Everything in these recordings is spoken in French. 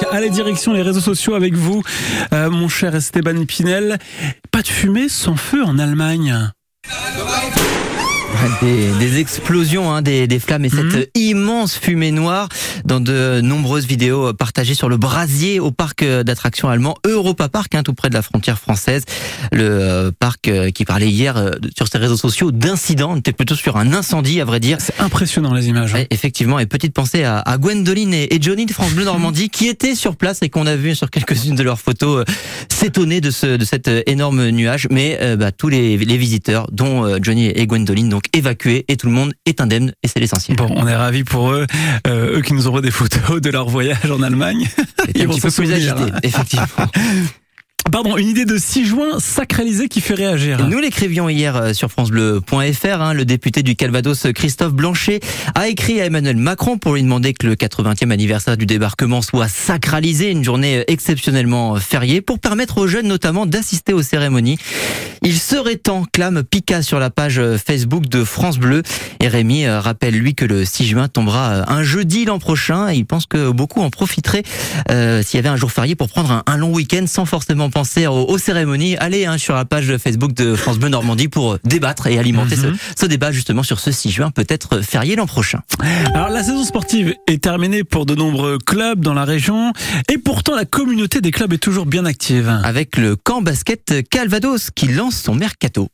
5. Allez, direction les réseaux sociaux avec vous, euh, mon cher Esteban Pinel. Pas de fumée sans feu en Allemagne. Des, des explosions, hein, des, des flammes et cette Mhm. immense fumée noire dans de nombreuses vidéos partagées sur le brasier au parc d'attractions allemand Europa Park, hein, tout près de la frontière française. Le euh, parc euh, qui parlait hier euh, sur ses réseaux sociaux d'incidents, on était plutôt sur un incendie à vrai dire. C'est impressionnant les images. hein. Ouais, effectivement, et petite pensée à, à Gwendoline et, et Johnny de France Bleu Normandie qui étaient sur place et qu'on a vu sur quelques-unes de leurs photos euh, s'étonner de, ce, de cet euh, énorme nuage. Mais euh, bah, tous les, les visiteurs, dont euh, Johnny et Gwendoline, donc évacués et tout le monde est indemne et c'est l'essentiel. Bon, on est ravis pour eux, euh, eux qui nous auront des photos de leur voyage en Allemagne. Ils vont plus souvenir, agité, hein. effectivement. Pardon, une idée de 6 juin sacralisée qui fait réagir. Nous l'écrivions hier euh, sur francebleu.fr. Hein, le député du Calvados, Christophe Blanchet, a écrit à Emmanuel Macron pour lui demander que le 80e anniversaire du débarquement soit sacralisé, une journée exceptionnellement fériée, pour permettre aux jeunes notamment d'assister aux cérémonies. Il serait temps, clame Pika sur la page Facebook de France Bleu. Et Rémi euh, rappelle lui que le 6 juin tombera euh, un jeudi l'an prochain. Et il pense que beaucoup en profiteraient euh, s'il y avait un jour férié pour prendre un, long week-end sans forcément aux, aux cérémonies. Allez hein, sur la page Facebook de France Bleu Normandie pour euh, débattre et alimenter Mhm. ce, ce débat justement sur ce 6 juin, peut-être férié l'an prochain. Alors la saison sportive est terminée pour de nombreux clubs dans la région et pourtant la communauté des clubs est toujours bien active. Avec le camp basket Calvados qui lance son mercato.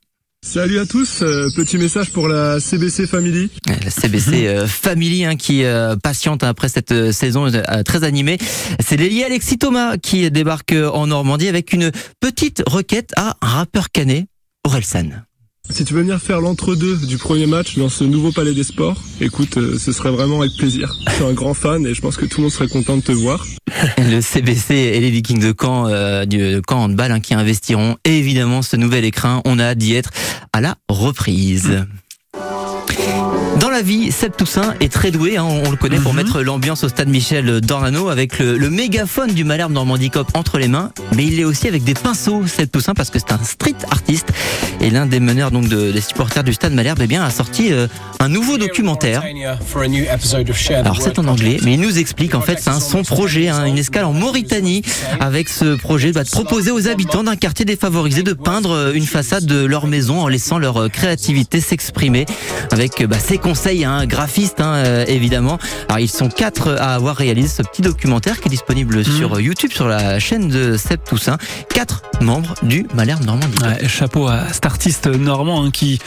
Salut à tous, euh, petit message pour la CBC Family. La CBC euh, Family hein, qui euh, patiente après cette saison très animée. C'est l'ailier Alexis Thomas qui débarque en Normandie avec une petite requête à un rappeur canet, Orelsan. Si tu veux venir faire l'entre-deux du premier match dans ce nouveau palais des sports, écoute, euh, ce serait vraiment avec plaisir. Je suis un grand fan et je pense que tout le monde serait content de te voir. Le CBC et les Vikings de Caen, euh, du camp handball hein, qui investiront et évidemment ce nouvel écrin. On a hâte d'y être à la reprise. Dans la vie, Seb Toussaint est très doué, hein, on, le connaît pour Mhm. mettre l'ambiance au stade Michel Dornano avec le, le mégaphone du Malherbe Normandie Cop entre les mains, mais il l'est aussi avec des pinceaux, Seb Toussaint, parce que c'est un street artiste et l'un des meneurs donc de, des supporters du stade Malherbe eh bien, a sorti euh, un nouveau documentaire. Alors c'est en anglais, mais il nous explique en fait son projet, hein, une escale en Mauritanie, avec ce projet bah, de proposer aux habitants d'un quartier défavorisé de peindre euh, une façade de leur maison en laissant leur euh, créativité s'exprimer, avec bah, ses conseils, hein, graphistes hein, euh, évidemment. Alors ils sont quatre à avoir réalisé ce petit documentaire qui est disponible sur euh, YouTube, sur la chaîne de Seb Toussaint. Quatre membres du Malherbe Normandie. Ouais, chapeau à cet artiste normand hein, qui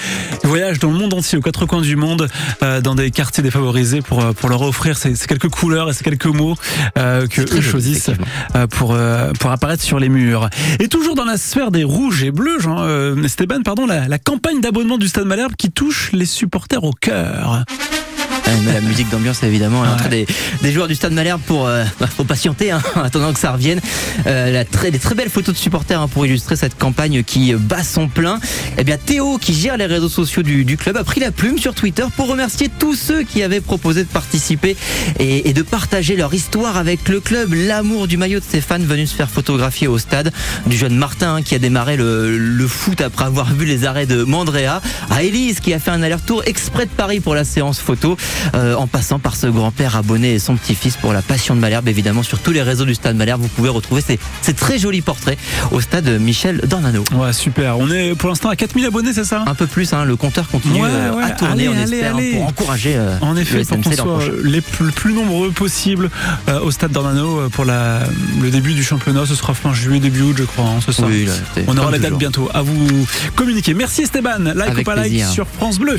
voyage dans le monde entier, aux quatre coins du monde, euh, dans des quartiers défavorisés pour, euh, pour leur offrir ces, ces quelques couleurs et ces quelques mots euh, que eux choisissent euh, pour, pour apparaître sur les murs. Et toujours dans la sphère des rouges et bleus, Jean, euh, Esteban, pardon, la, la campagne d'abonnement du Stade Malherbe qui touche les supporters au cœur. Mais la musique d'ambiance évidemment Ouais. des, des joueurs du Stade Malherbe pour euh, bah, faut patienter hein, en attendant que ça revienne. Euh, la très, des très belles photos de supporters hein, pour illustrer cette campagne qui bat son plein. Eh bien Théo qui gère les réseaux sociaux du, du club a pris la plume sur Twitter pour remercier tous ceux qui avaient proposé de participer et, et de partager leur histoire avec le club, l'amour du maillot de ses fans venus se faire photographier au stade, du jeune Martin hein, qui a démarré le, le foot après avoir vu les arrêts de Mandrea, à Élise qui a fait un aller-retour exprès de Paris pour la séance photo, euh, en passant par ce grand-père abonné et son petit-fils pour la passion de Malherbe. Évidemment, sur tous les réseaux du stade Malherbe, vous pouvez retrouver ces, ces très jolis portraits au stade Michel Dornano. Ouais, super. On est pour l'instant à 4000 abonnés, c'est ça? Un peu plus, hein, le compteur continue Ouais, euh, ouais. à tourner, Allez, on allez, espère, hein, pour encourager euh, En effet, le pour qu'on SMC l'an soit prochain. les plus, nombreux possible au stade d'Ornano pour la, le début du championnat. Ce sera fin juillet, début août, je crois. hein, ça. Oui, là, On aura les dates toujours. bientôt à vous communiquer. Merci Esteban. Like Avec ou pas like sur France Bleu.